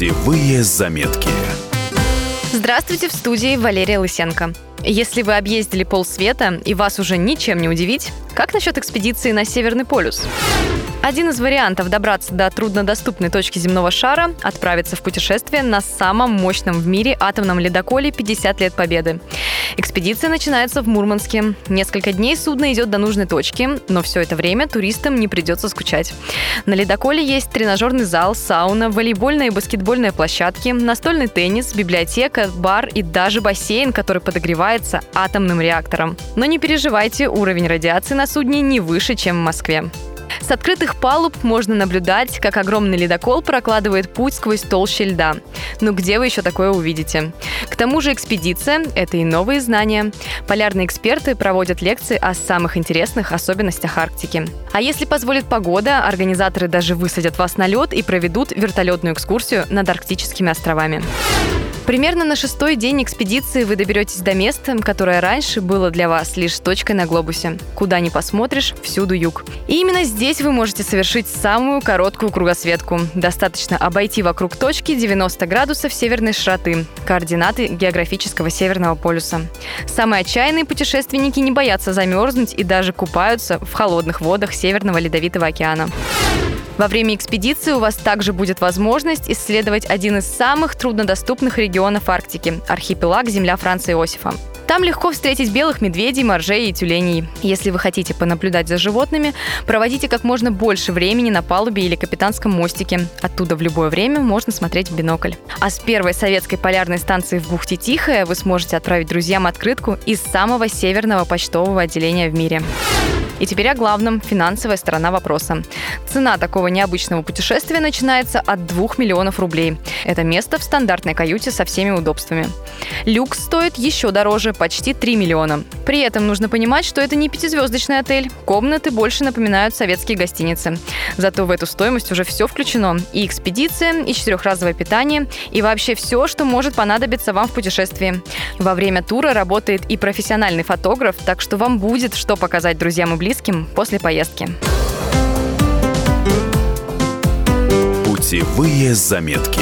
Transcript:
Путевые заметки. Здравствуйте, в студии Валерия Лысенко. Если вы объездили полсвета и вас уже ничем не удивить, как насчет экспедиции на Северный полюс? Один из вариантов добраться до труднодоступной точки земного шара – отправиться в путешествие на самом мощном в мире атомном ледоколе «50 лет Победы». Экспедиция начинается в Мурманске. Несколько дней судно идет до нужной точки, но все это время туристам не придется скучать. На ледоколе есть тренажерный зал, сауна, волейбольная и баскетбольная площадки, настольный теннис, библиотека, бар и даже бассейн, который подогревается атомным реактором. Но не переживайте, уровень радиации на судне не выше, чем в Москве. С открытых палуб можно наблюдать, как огромный ледокол прокладывает путь сквозь толщи льда. Но где вы еще такое увидите? К тому же экспедиция – это и новые знания. Полярные эксперты проводят лекции о самых интересных особенностях Арктики. А если позволит погода, организаторы даже высадят вас на лед и проведут вертолетную экскурсию над арктическими островами. Примерно на шестой день экспедиции вы доберетесь до места, которое раньше было для вас лишь точкой на глобусе. Куда ни посмотришь, всюду юг. И именно здесь вы можете совершить самую короткую кругосветку. Достаточно обойти вокруг точки 90 градусов северной широты, координаты географического северного полюса. Самые отчаянные путешественники не боятся замерзнуть и даже купаются в холодных водах Северного Ледовитого океана. Во время экспедиции у вас также будет возможность исследовать один из самых труднодоступных регионов Арктики – архипелаг Земля Франца Иосифа. Там легко встретить белых медведей, моржей и тюленей. Если вы хотите понаблюдать за животными, проводите как можно больше времени на палубе или капитанском мостике. Оттуда в любое время можно смотреть в бинокль. А с первой советской полярной станции в бухте Тихая вы сможете отправить друзьям открытку из самого северного почтового отделения в мире. И теперь о главном – финансовая сторона вопроса. Цена такого необычного путешествия начинается от 2 миллионов рублей. Это место в стандартной каюте со всеми удобствами. Люкс стоит еще дороже – почти 3 миллиона. При этом нужно понимать, что это не пятизвездочный отель. Комнаты больше напоминают советские гостиницы. Зато в эту стоимость уже все включено. И экспедиция, и четырехразовое питание, и вообще все, что может понадобиться вам в путешествии. Во время тура работает и профессиональный фотограф, так что вам будет что показать друзьям и близким близким после поездки. Путевые заметки.